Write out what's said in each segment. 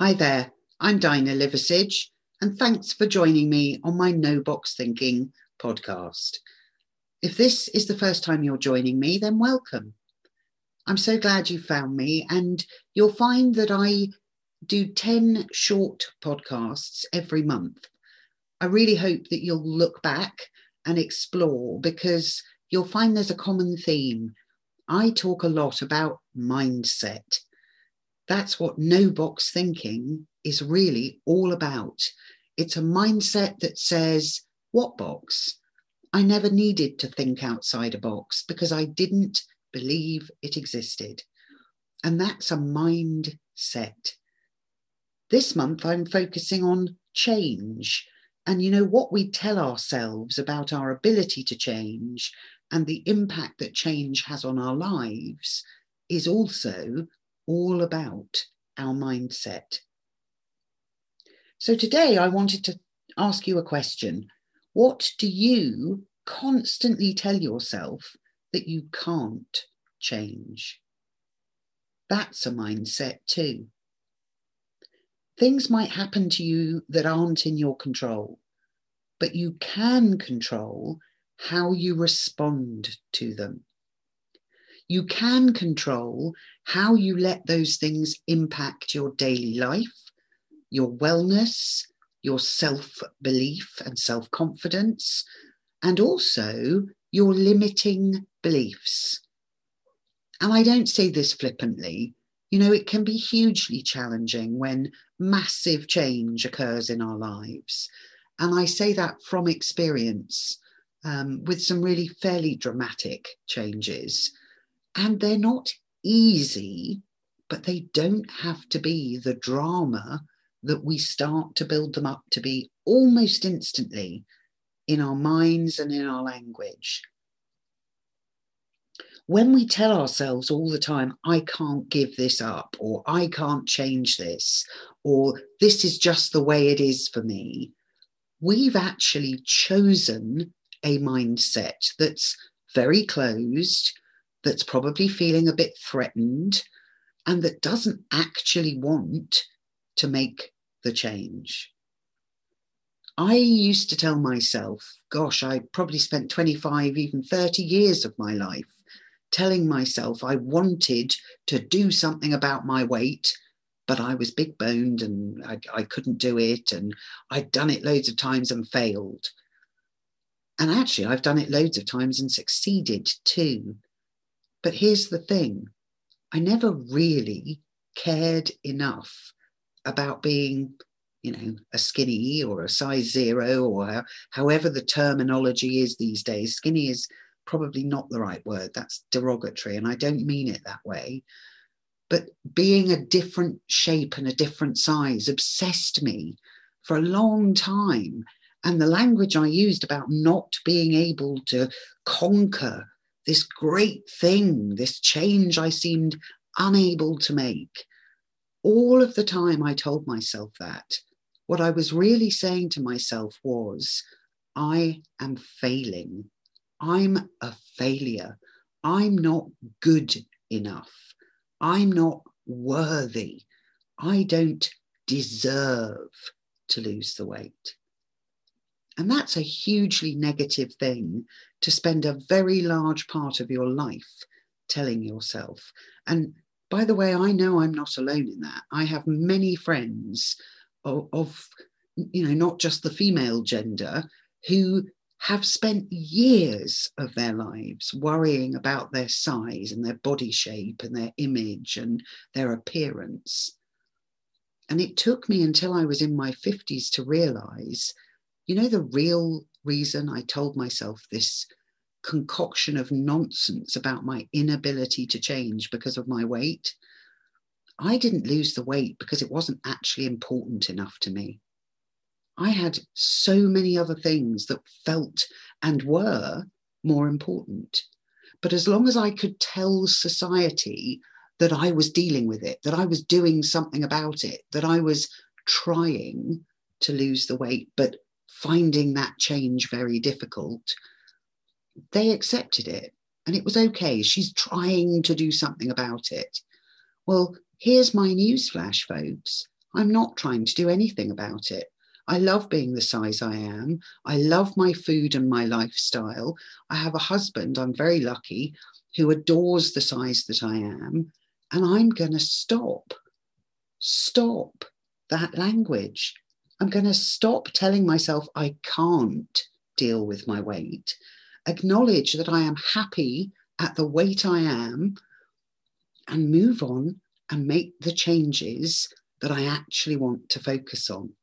Hi there, I'm Dinah Liversidge, and thanks for joining me on my No Box Thinking podcast. If this is the first time you're joining me, then welcome. I'm so glad you found me, and you'll find that I do 10 short podcasts every month. I really hope that you'll look back and explore because you'll find there's a common theme. I talk a lot about mindset that's what no box thinking is really all about. It's a mindset that says, What box? I never needed to think outside a box because I didn't believe it existed. And that's a mindset. This month, I'm focusing on change. And you know what we tell ourselves about our ability to change and the impact that change has on our lives is also all about our mindset. So today I wanted to ask you a question. What do you constantly tell yourself that you can't change? That's a mindset too. Things might happen to you that aren't in your control, but you can control how you respond to them you can control how you let those things impact your daily life, your wellness, your self belief and self confidence, and also your limiting beliefs. And I don't say this flippantly. You know, it can be hugely challenging when massive change occurs in our lives. And I say that from experience um, with some really fairly dramatic changes. And they're not easy, but they don't have to be the drama that we start to build them up to be almost instantly in our minds and in our language. When we tell ourselves all the time, I can't give this up, or I can't change this, or this is just the way it is for me, we've actually chosen a mindset that's very closed, that's probably feeling a bit threatened and that doesn't actually want to make the change. I used to tell myself, gosh, I probably spent 25, even 30 years of my life telling myself I wanted to do something about my weight, but I was big boned and I, I couldn't do it. And I'd done it loads of times and failed. And actually, I've done it loads of times and succeeded too. But here's the thing I never really cared enough about being, you know, a skinny or a size zero or however the terminology is these days. Skinny is probably not the right word. That's derogatory, and I don't mean it that way. But being a different shape and a different size obsessed me for a long time. And the language I used about not being able to conquer this great thing, this change I seemed unable to make. All of the time I told myself that, what I was really saying to myself was, I am failing. I'm a failure. I'm not good enough. I'm not worthy. I don't deserve to lose the weight. And that's a hugely negative thing to spend a very large part of your life telling yourself. And by the way, I know I'm not alone in that. I have many friends of, of you know, not just the female gender who have spent years of their lives worrying about their size and their body shape and their image and their appearance. And it took me until I was in my 50s to realize you know, the real reason I told myself this concoction of nonsense about my inability to change because of my weight. I didn't lose the weight because it wasn't actually important enough to me. I had so many other things that felt and were more important. But as long as I could tell society that I was dealing with it, that I was doing something about it, that I was trying to lose the weight, but finding that change very difficult, they accepted it and it was okay. She's trying to do something about it. Well, here's my newsflash, folks. I'm not trying to do anything about it. I love being the size I am. I love my food and my lifestyle. I have a husband, I'm very lucky, who adores the size that I am. And I'm going to stop, stop that language. I'm going to stop telling myself I can't deal with my weight, acknowledge that I am happy at the weight I am, and move on and make the changes that I actually want to focus on.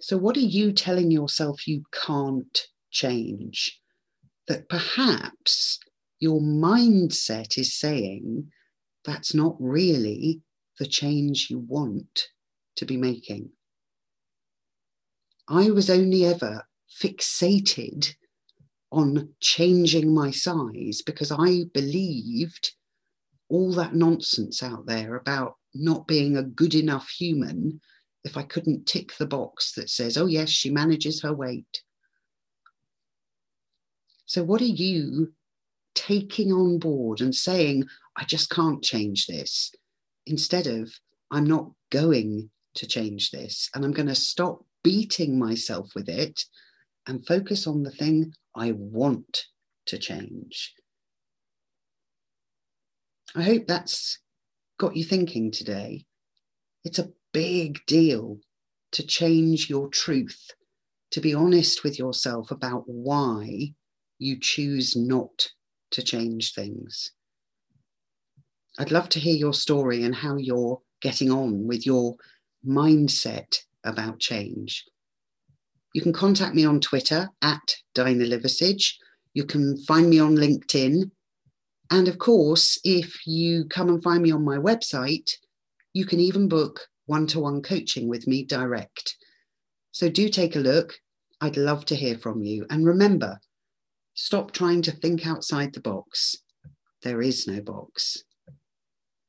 So, what are you telling yourself you can't change? That perhaps your mindset is saying that's not really the change you want to be making. I was only ever fixated on changing my size because I believed all that nonsense out there about not being a good enough human if I couldn't tick the box that says, oh, yes, she manages her weight. So, what are you taking on board and saying, I just can't change this, instead of, I'm not going to change this and I'm going to stop beating myself with it and focus on the thing I want to change. I hope that's got you thinking today. It's a big deal to change your truth, to be honest with yourself about why you choose not to change things. I'd love to hear your story and how you're getting on with your mindset about change. You can contact me on Twitter at Dinah Liversidge. You can find me on LinkedIn. And of course, if you come and find me on my website, you can even book one to one coaching with me direct. So do take a look. I'd love to hear from you. And remember, stop trying to think outside the box. There is no box.